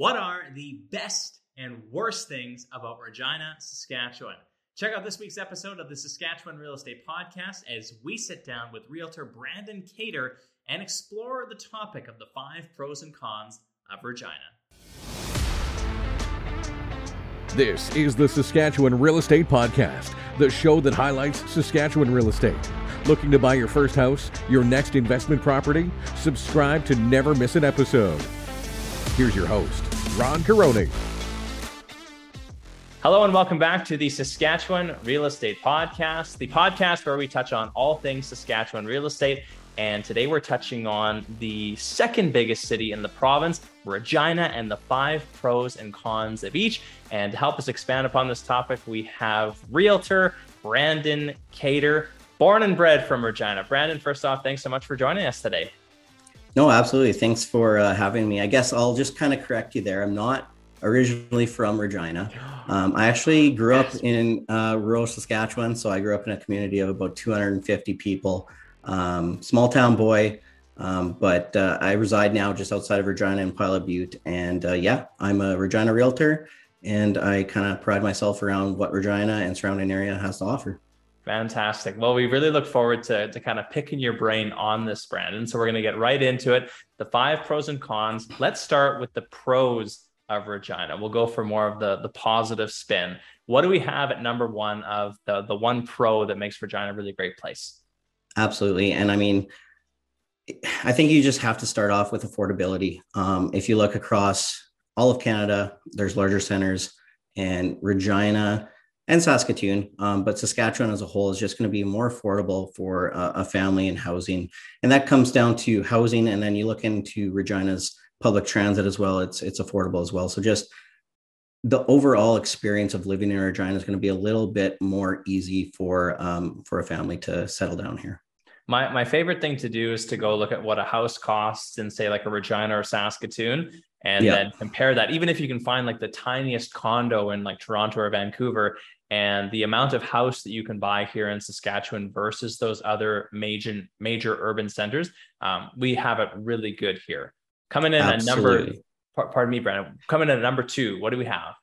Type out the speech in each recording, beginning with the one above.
What are the best and worst things about Regina, Saskatchewan? Check out this week's episode of the Saskatchewan Real Estate Podcast as we sit down with realtor Brandon Cater and explore the topic of the five pros and cons of Regina. This is the Saskatchewan Real Estate Podcast, the show that highlights Saskatchewan real estate. Looking to buy your first house, your next investment property? Subscribe to never miss an episode. Here's your host, Ron Caroni. Hello and welcome back to the Saskatchewan Real Estate Podcast, the podcast where we touch on all things Saskatchewan real estate. And today we're touching on the second biggest city in the province, Regina, and the five pros and cons of each. And to help us expand upon this topic, we have realtor Brandon Cater, born and bred from Regina. Brandon, first off, thanks so much for joining us today. No, absolutely. Thanks for uh, having me. I guess I'll just kind of correct you there. I'm not originally from Regina. Um, I actually grew up in uh, rural Saskatchewan. So I grew up in a community of about 250 people, um, small town boy. Um, but uh, I reside now just outside of Regina in Pilot Butte. And uh, yeah, I'm a Regina realtor and I kind of pride myself around what Regina and surrounding area has to offer. Fantastic. Well, we really look forward to, to kind of picking your brain on this, Brandon. So we're going to get right into it. The five pros and cons. Let's start with the pros of Regina. We'll go for more of the, the positive spin. What do we have at number one of the, the one pro that makes Regina a really great place? Absolutely. And I mean, I think you just have to start off with affordability. Um, if you look across all of Canada, there's larger centers, and Regina and Saskatoon, um, but Saskatchewan as a whole is just going to be more affordable for a family and housing. And that comes down to housing. And then you look into Regina's public transit as well. It's it's affordable as well. So just the overall experience of living in Regina is going to be a little bit more easy for um, for a family to settle down here. My, my favorite thing to do is to go look at what a house costs in say like a Regina or Saskatoon and yeah. then compare that even if you can find like the tiniest condo in like Toronto or Vancouver and the amount of house that you can buy here in Saskatchewan versus those other major major urban centers, um, we have it really good here. Coming in Absolutely. at number, pardon me, Brandon. Coming in at number two, what do we have?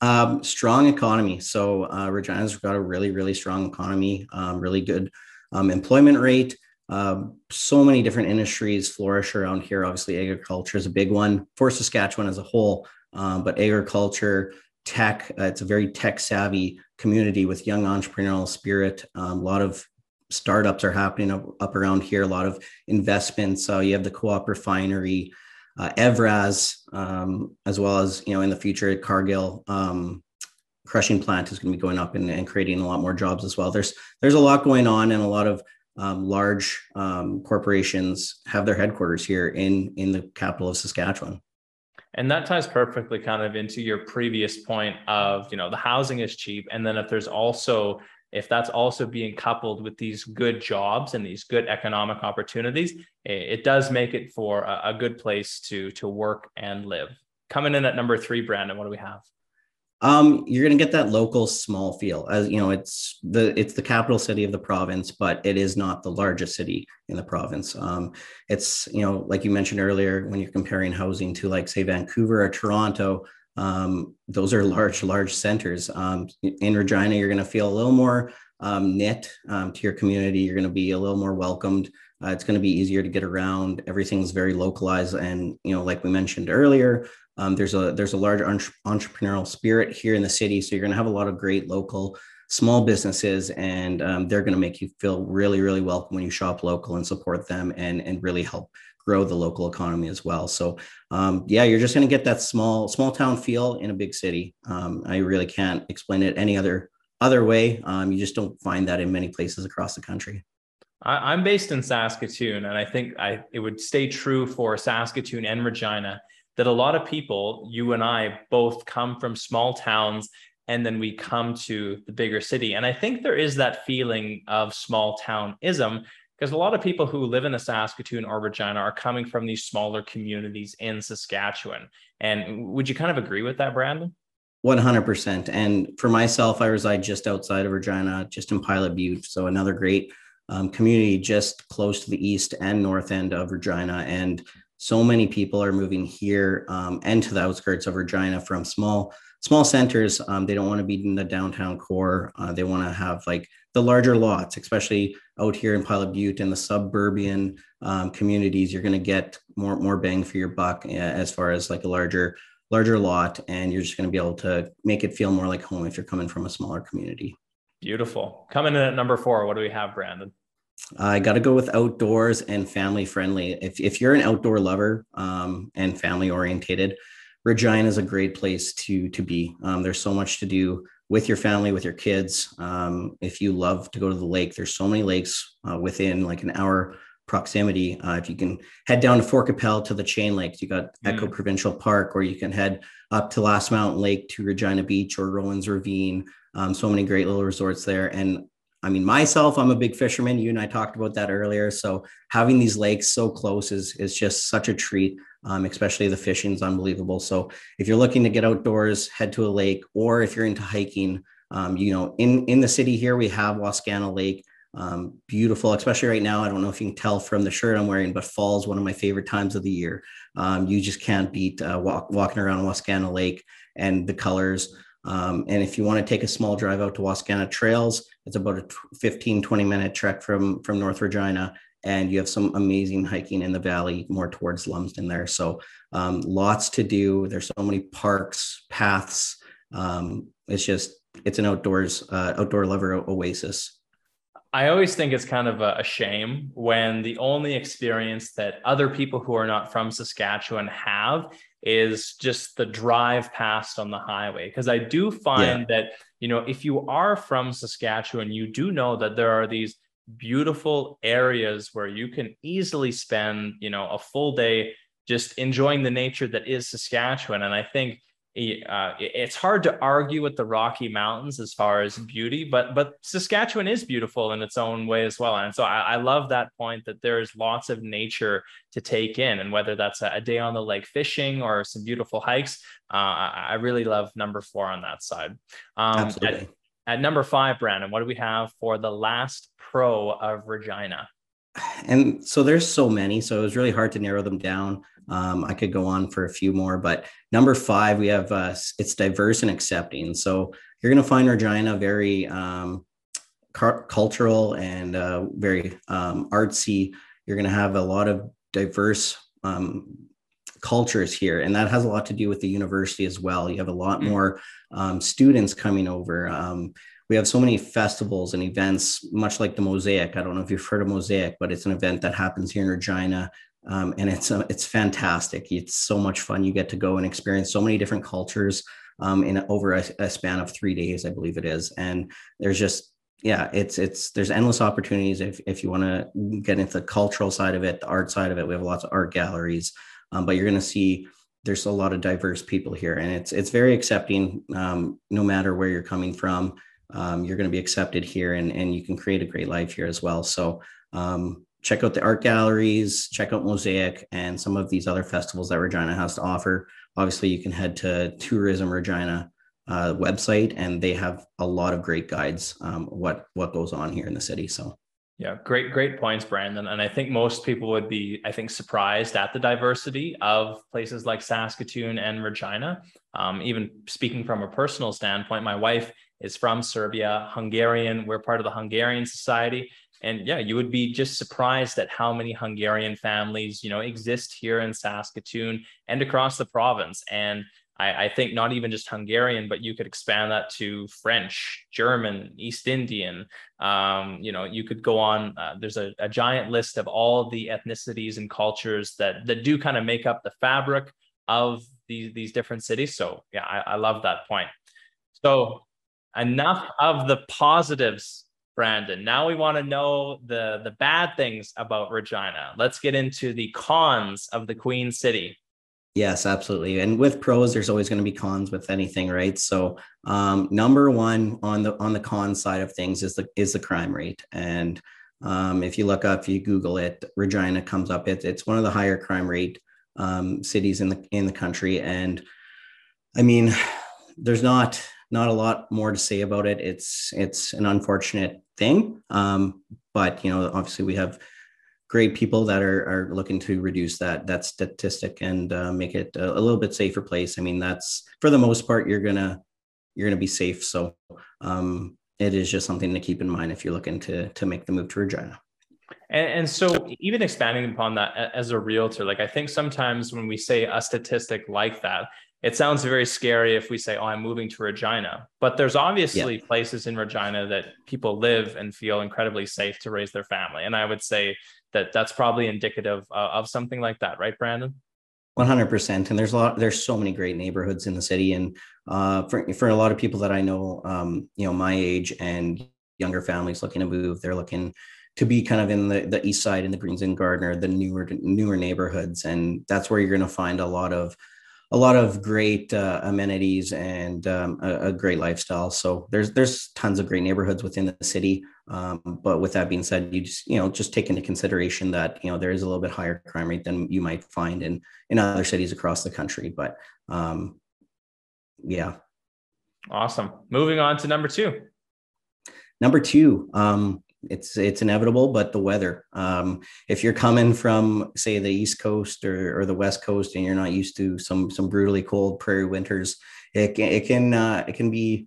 Um, strong economy. So uh, Regina's got a really really strong economy, um, really good um, employment rate. Um, so many different industries flourish around here. Obviously, agriculture is a big one for Saskatchewan as a whole, um, but agriculture, tech. Uh, it's a very tech savvy community with young entrepreneurial spirit. Um, a lot of startups are happening up, up around here. A lot of investments. You have the co-op refinery, uh, Evraz, um, as well as you know in the future Cargill um, crushing plant is going to be going up and, and, creating a lot more jobs as well. There's there's a lot going on, and a lot of um, large um, corporations have their headquarters here in in the capital of Saskatchewan. And that ties perfectly kind of into your previous point of, you know, the housing is cheap. And then if there's also, if that's also being coupled with these good jobs and these good economic opportunities, it, does make it for a, good place to to work and live. Coming in at number three, Brandon, what do we have? Um, you're going to get that local small feel as you know it's the it's the capital city of the province but it is not the largest city in the province. Um, it's you know like you mentioned earlier when you're comparing housing to like say vancouver or toronto um, those are large large centers. Um, in regina you're going to feel a little more um, knit um, to your community. You're going to be a little more welcomed uh, it's going to be easier to get around everything's very localized and you know like we mentioned earlier um, there's a there's a large entrepreneurial spirit here in the city, so you're going to have a lot of great local small businesses, and um, they're going to make you feel really really welcome when you shop local and support them, and and really help grow the local economy as well. So um, yeah, you're just going to get that small small town feel in a big city. Um, I really can't explain it any other other way. Um, you just don't find that in many places across the country. I'm based in Saskatoon, and I think I, it would stay true for Saskatoon and Regina that a lot of people, you and I both come from small towns and then we come to the bigger city. And I think there is that feeling of small townism because a lot of people who live in the Saskatoon or Regina are coming from these smaller communities in Saskatchewan. And would you kind of agree with that, Brandon? 100%. And for myself, I reside just outside of Regina, just in Pilot Butte. So another great um, community just close to the east and north end of Regina. And so many people are moving here um, and to the outskirts of Regina from small small centers. Um, they don't want to be in the downtown core. Uh, they want to have like the larger lots, especially out here in Pilot Butte and the suburban um, communities. You're going to get more more bang for your buck uh, as far as like a larger larger lot, and you're just going to be able to make it feel more like home if you're coming from a smaller community. Beautiful. Coming in at number four, what do we have, Brandon? I got to go with outdoors and family friendly. If, if you're an outdoor lover um, and family orientated, Regina is a great place to to be. Um, there's so much to do with your family, with your kids. Um, if you love to go to the lake, there's so many lakes uh, within like an hour proximity. Uh, if you can head down to Fort Qu'Appelle to the Chain Lakes, you got mm. Echo Provincial Park, or you can head up to Last Mountain Lake to Regina Beach or Rowan's Ravine. Um, so many great little resorts there. And I mean, myself, I'm a big fisherman. You and I talked about that earlier. So having these lakes so close is is just such a treat. Um, especially the fishing is unbelievable. So if you're looking to get outdoors, head to a lake, or if you're into hiking, um, you know, in in the city here we have Wascana Lake, um, beautiful, especially right now. I don't know if you can tell from the shirt I'm wearing, but fall is one of my favorite times of the year. Um, you just can't beat uh, walk, walking around Wascana Lake and the colors. Um, and if you want to take a small drive out to Wascana Trails, it's about a 15, 20 minute trek from, from North Regina. And you have some amazing hiking in the valley more towards Lumsden there. So um, lots to do. There's so many parks, paths. Um, it's just, it's an outdoors, uh, outdoor lover oasis. I always think it's kind of a, a, shame when the only experience that other people who are not from Saskatchewan have is just the drive past on the highway. Because I do find yeah. that, you know, if you are from Saskatchewan, you do know that there are these beautiful areas where you can easily spend, you know, a full day just enjoying the nature that is Saskatchewan. And I think uh, it's hard to argue with the Rocky Mountains as far as beauty, but but Saskatchewan is beautiful in its own way as well. And so I, I love that point that there's lots of nature to take in, and whether that's a, a day on the lake fishing or some beautiful hikes, uh, I, I, really love number four on that side. Um, Absolutely. At, at number five, Brandon, what do we have for the last pro of Regina? And so there's so many, so it was really hard to narrow them down. Um, I could go on for a few more, but number five, we have uh, it's diverse and accepting. So you're going to find Regina very um, car- cultural and uh, very um, artsy. You're going to have a lot of diverse um, cultures here, and that has a lot to do with the university as well. You have a lot mm-hmm. more um, students coming over um, we have so many festivals and events, much like the Mosaic. I don't know if you've heard of Mosaic, but it's an event that happens here in Regina um, and it's uh, it's fantastic. It's so much fun. You get to go and experience so many different cultures um, in over a, a, span of three days, I believe it is. And there's just yeah, it's it's there's endless opportunities if if you want to get into the cultural side of it, the art side of it. We have lots of art galleries, um, but you're going to see there's a lot of diverse people here, and it's it's very accepting, um, no matter where you're coming from. Um, you're going to be accepted here, and and you can create a great life here as well. So um, check out the art galleries, check out Mosaic and some of these other festivals that Regina has to offer. Obviously, you can head to Tourism Regina uh, website, and they have a lot of great guides um, what what goes on here in the city. So. Yeah, great, great points, Brandon. And I think most people would be, I think, surprised at the diversity of places like Saskatoon and Regina. Um, even speaking from a personal standpoint, my wife is from Serbia, Hungarian. We're part of the Hungarian Society and yeah you would be just surprised at how many hungarian families you know exist here in saskatoon and across the province. And I, I, think not even just hungarian but you could expand that to french german east indian. Um, you know you could go on uh, there's a, a giant list of all the ethnicities and cultures that that do kind of make up the fabric of these these different cities. So yeah I, I love that point. So enough of the positives Brandon. Now we want to know the the bad things about Regina. Let's get into the cons of the Queen City. Yes, absolutely. And with pros, there's always going to be cons with anything, right? So, um, number one on the on the con side of things is the is the crime rate. And um, if you look up, if you Google it, Regina comes up. It, it's one of the higher crime rate um, cities in the in the country. And I mean, there's not not a lot more to say about it. It's it's an unfortunate thing, um, but you know, obviously we have great people that are are looking to reduce that that statistic and uh, make it a, a, little bit safer place. I mean, that's for the most part you're gonna you're gonna be safe. So um, it is just something to keep in mind if you're looking to to make the move to Regina. And, and, so, even expanding upon that as a realtor, like I think sometimes when we say a statistic like that, it sounds very scary if we say, "Oh, I'm moving to Regina." But there's obviously yeah. places in Regina that people live and feel incredibly safe to raise their family, and I would say that that's probably indicative uh, of something like that, right, Brandon? 100% and there's a lot there's so many great neighborhoods in the city and uh, for, for a lot of people that i know um, you know my age and younger families looking to move they're looking to be kind of in the, the east side in the greens and gardiner the newer newer neighborhoods and that's where you're going to find a lot of a lot of great uh, amenities and um, a, a, great lifestyle. So there's there's tons of great neighborhoods within the city. Um, but with that being said, you just you know just take into consideration that you know there is a little bit higher crime rate than you might find in in other cities across the country. But um, yeah, awesome. Moving on to number two. Number two, um, it's it's inevitable but the weather um, if you're coming from say the east coast or, or the west coast and you're not used to some some brutally cold prairie winters it can it can uh, it can be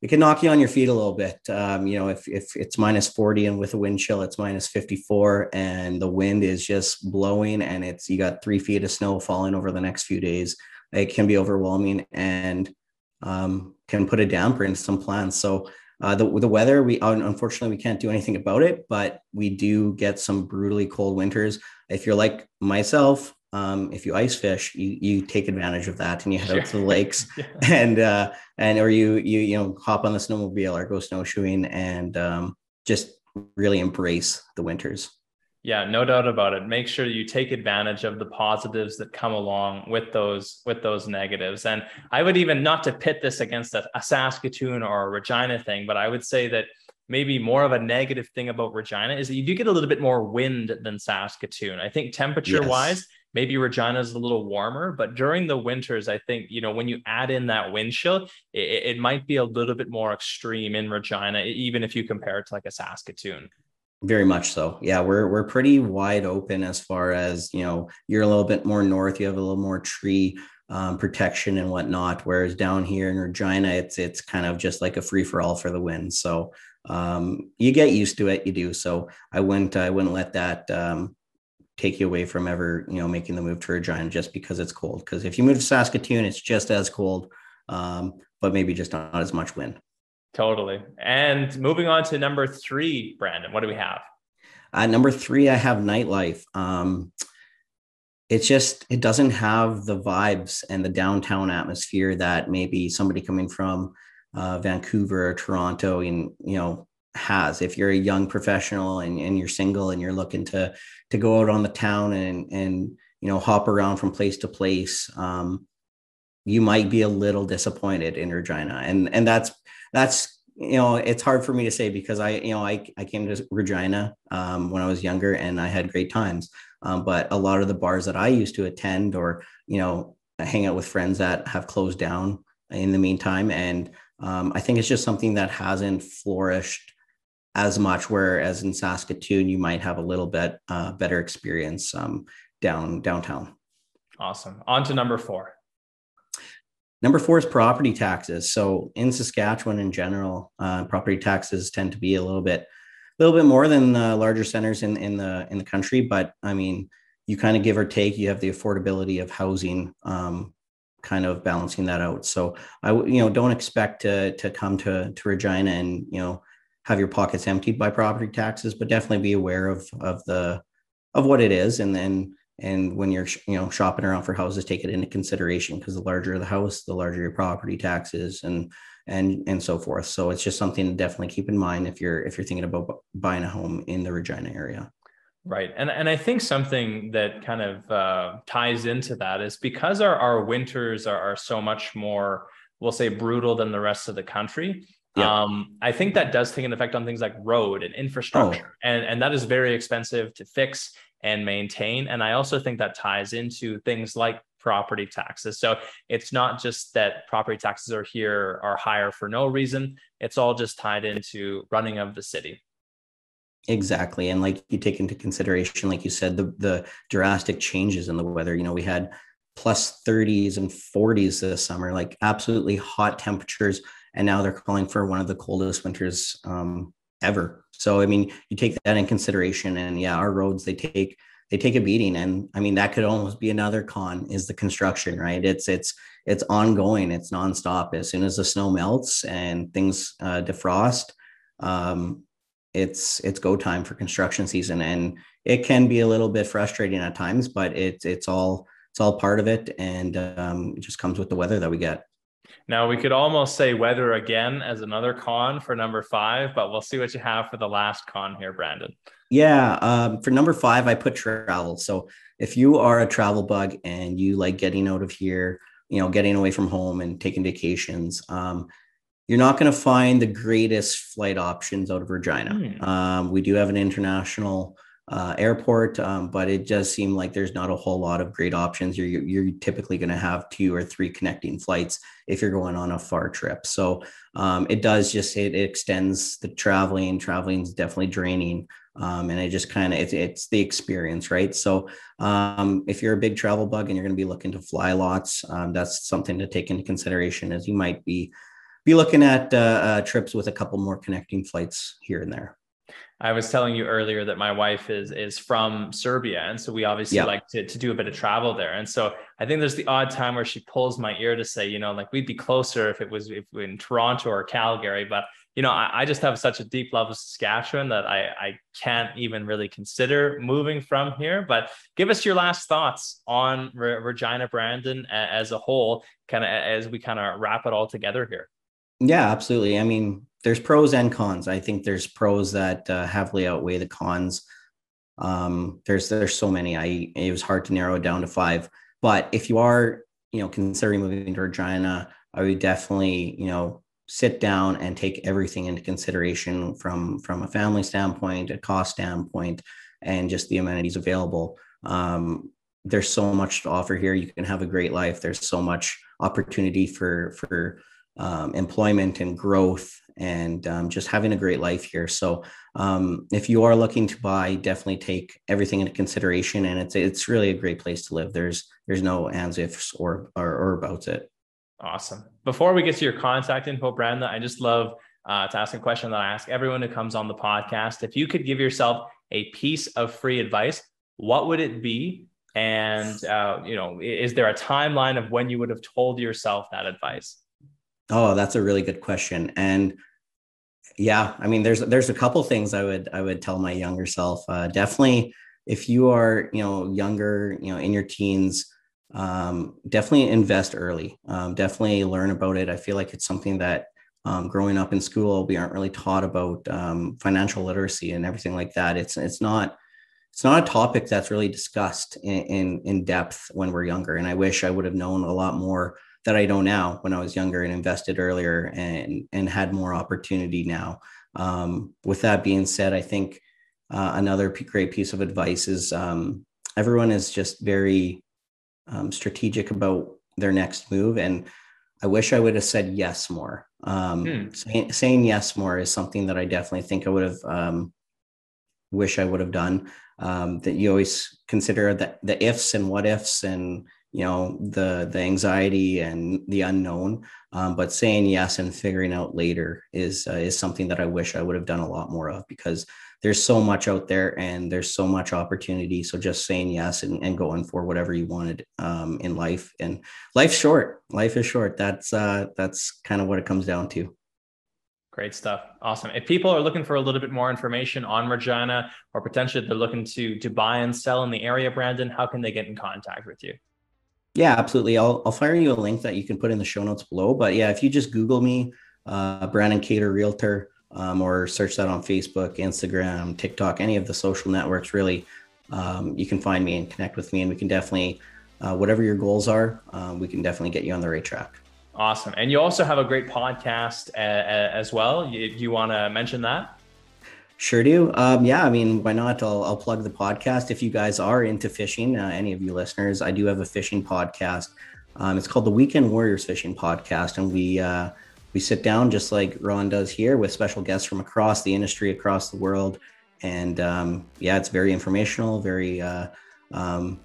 it can knock you on your feet a little bit. Um, you know if if it's minus 40 and with a wind chill it's minus 54 and the wind is just blowing and it's you got three feet of snow falling over the next few days it can be overwhelming and um, can put a damper in some plans so uh, the, the weather, we unfortunately we can't do anything about it, but we do get some brutally cold winters. If you're like myself, um, if you ice fish, you you take advantage of that and you head sure. out to the lakes yeah. and uh, and or you you you know hop on the snowmobile or go snowshoeing and um, just really embrace the winters. Yeah, no doubt about it. Make sure you take advantage of the positives that come along with those with those negatives. And I would even not to pit this against a, a Saskatoon or a Regina thing, but I would say that maybe more of a negative thing about Regina is that you do get a little bit more wind than Saskatoon. I think temperature yes. wise, maybe Regina is a little warmer, but during the winters, I think, you know, when you add in that wind chill, it, it might be a little bit more extreme in Regina, even if you compare it to like a Saskatoon. Very much so. Yeah, we're we're pretty wide open as far as you know. You're a little bit more north. You have a little more tree um, protection and whatnot. Whereas down here in Regina, it's it's kind of just like a free for all for the wind. So um, you get used to it. You do. So I wouldn't I wouldn't let that um, take you away from ever you know making the move to Regina just because it's cold. Because if you move to Saskatoon, it's just as cold, um, but maybe just not as much wind. Totally. And moving on to number three, Brandon, what do we have? Uh, number three, I have nightlife. Um, it's just it doesn't have the vibes and the downtown atmosphere that maybe somebody coming from uh, Vancouver or Toronto and you know has. If you're a young professional and, and you're single and you're looking to to go out on the town and and you know hop around from place to place, um, you might be a little disappointed in Regina, and and that's that's you know it's hard for me to say because i you know i, I came to regina um, when i was younger and i had great times. Um, but a lot of the bars that i used to attend or you know hang out with friends that have closed down in the meantime. And um, i think it's just something that hasn't flourished as much whereas in saskatoon you might have a little bit uh, better experience um, down downtown. Awesome. On to number four Number four is property taxes. So in Saskatchewan in general, uh, property taxes tend to be a little bit, a little bit more than the larger centers in in the in the country. But I mean, you kind of give or take. You have the affordability of housing, um, kind of balancing that out. So I you know don't expect to to come to to Regina and you know have your pockets emptied by property taxes, but definitely be aware of of the of what it is, and then and when you're you know shopping around for houses take it into consideration because the larger the house the larger your property taxes and and and so forth so it's just something to definitely keep in mind if you're if you're thinking about buying a home in the regina area right and and i think something that kind of uh, ties into that is because our, our winters are, are so much more we'll say brutal than the rest of the country yeah. Um, I think that does take an effect on things like road and infrastructure, oh. and and that is very expensive to fix and maintain. And I also think that ties into things like property taxes. So it's not just that property taxes are here are higher for no reason. It's all just tied into running of the city. Exactly. And like you take into consideration, like you said, the the drastic changes in the weather. You know, we had plus 30s and 40s this summer, like absolutely hot temperatures. And now they're calling for one of the coldest winters um, ever. So I mean, you take that in consideration, and yeah, our roads they take they take a beating, and I mean that could almost be another con is the construction, right? It's it's it's ongoing, it's nonstop. As soon as the snow melts and things uh, defrost, um, it's it's go time for construction season, and it can be a little bit frustrating at times, but it's it's all it's all part of it, and um, it just comes with the weather that we get. Now we could almost say weather again as another con for number five, but we'll see what you have for the last con here, Brandon. Yeah, um, for number five, I put travel. So if you are a travel bug and you like getting out of here, you know, getting away from home and taking vacations, um, you're not going to find the greatest flight options out of Regina. Hmm. Um, we do have an international uh, airport, um, but it does seem like there's not a whole lot of great options. You're, you're typically going to have two or three connecting flights if you're going on a far trip. So um, it does just it, it, extends the traveling. Traveling is definitely draining, um, and it just kind of it, it's the experience, right? So um, if you're a big travel bug and you're going to be looking to fly lots, um, that's something to take into consideration as you might be be looking at uh, uh, trips with a couple more connecting flights here and there. I was telling you earlier that my wife is is from Serbia, and so we obviously yeah. like to, to do a bit of travel there. And so I think there's the odd time where she pulls my ear to say, you know, like we'd be closer if it was if in Toronto or Calgary, but you know, I, I, just have such a deep love of Saskatchewan that I I can't even really consider moving from here. But give us your last thoughts on Re- Regina Brandon as a whole, kind of as we kind of wrap it all together here. Yeah, absolutely. I mean, there's pros and cons. I think there's pros that uh, heavily outweigh the cons. Um, there's there's so many. I it was hard to narrow it down to five. But if you are, you know, considering moving to Regina, I would definitely, you know, sit down and take everything into consideration from from a family standpoint, a cost standpoint, and just the amenities available. Um, there's so much to offer here. You can have a great life. There's so much opportunity for for um, employment and growth and um, just having a great life here. So um, if you are looking to buy, definitely take everything into consideration, and it's it's really a great place to live. There's there's no ands ifs or or, or about it. Awesome. Before we get to your contact info, Brandon, I just love uh, to ask a question that I ask everyone who comes on the podcast. If you could give yourself a piece of free advice, what would it be? And uh, you know, is there a timeline of when you would have told yourself that advice? Oh, that's a really good question. And yeah, I mean, there's there's a couple things I would I would tell my younger self. Uh, definitely, if you are you know younger, you know in your teens, um, definitely invest early. Um, definitely learn about it. I feel like it's something that um, growing up in school we aren't really taught about um, financial literacy and everything like that. It's it's not it's not a topic that's really discussed in, in, in depth when we're younger. And I wish I would have known a lot more that I know now when I was younger and invested earlier and and had more opportunity now. Um, with that being said, I think uh, another p- great piece of advice is um, everyone is just very um, strategic about their next move, and I wish I would have said yes more. Um, hmm. Saying, saying, yes more is something that I definitely think I would have um, wish I would have done. Um, that you always consider the, the ifs and what ifs and you know the the anxiety and the unknown. Um, but saying yes and figuring out later is uh, is something that i wish i would have done a lot more of because there's so much out there and there's so much opportunity. So just saying yes and, and going for whatever you wanted um, in life. And life's short. Life is short. That's uh, that's kind of what it comes down to Great stuff. Awesome. If people are looking for a little bit more information on Regina or potentially they're looking to to buy and sell in the area, Brandon, how can they get in contact with you? Yeah, absolutely. I'll, I'll fire you a link that you can put in the show notes below. But yeah, if you just Google me, uh, Brandon Cater Realtor, um, or search that on Facebook, Instagram, TikTok, any of the social networks, really, um, you can find me and connect with me. And we can definitely, uh, whatever your goals are, um, we can definitely get you on the right track. Awesome. And you also have a great podcast uh, uh as well. You, you want to mention that? Sure do. Um, yeah, I mean, why not? I'll, I'll plug the podcast. If you guys are into fishing, uh, any of you listeners, I do have a fishing podcast. Um, it's called the Weekend Warriors Fishing Podcast, and we uh, we sit down just like Ron does here with special guests from across the industry, across the world, and um, yeah, it's very informational, very uh, um,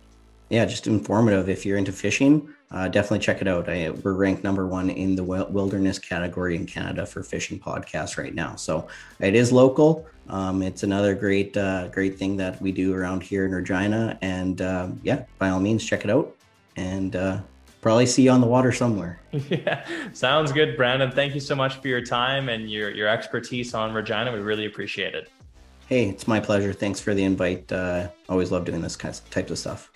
yeah, just informative. If you're into fishing, uh, definitely check it out. I, we're ranked number one in the wilderness category in Canada for fishing podcasts right now. So it is local. Um, it's another great, uh, great thing that we do around here in Regina. And uh, yeah, by all means, check it out and uh, probably see you on the water somewhere. yeah, sounds good, Brandon. Thank you so much for your time and your your expertise on Regina. We really appreciate it. Hey, it's my pleasure. Thanks for the invite. Uh, always love doing this kind of types of stuff.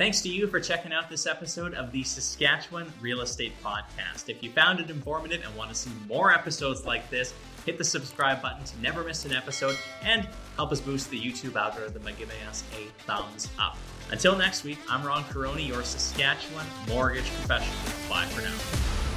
Thanks to you for checking out this episode of the Saskatchewan Real Estate Podcast. If you found it informative and want to see more episodes like this, hit the subscribe button to never miss an episode and help us boost the YouTube algorithm by giving us a thumbs up. Until next week, I'm Ron Caroni, your Saskatchewan mortgage professional. Bye for now.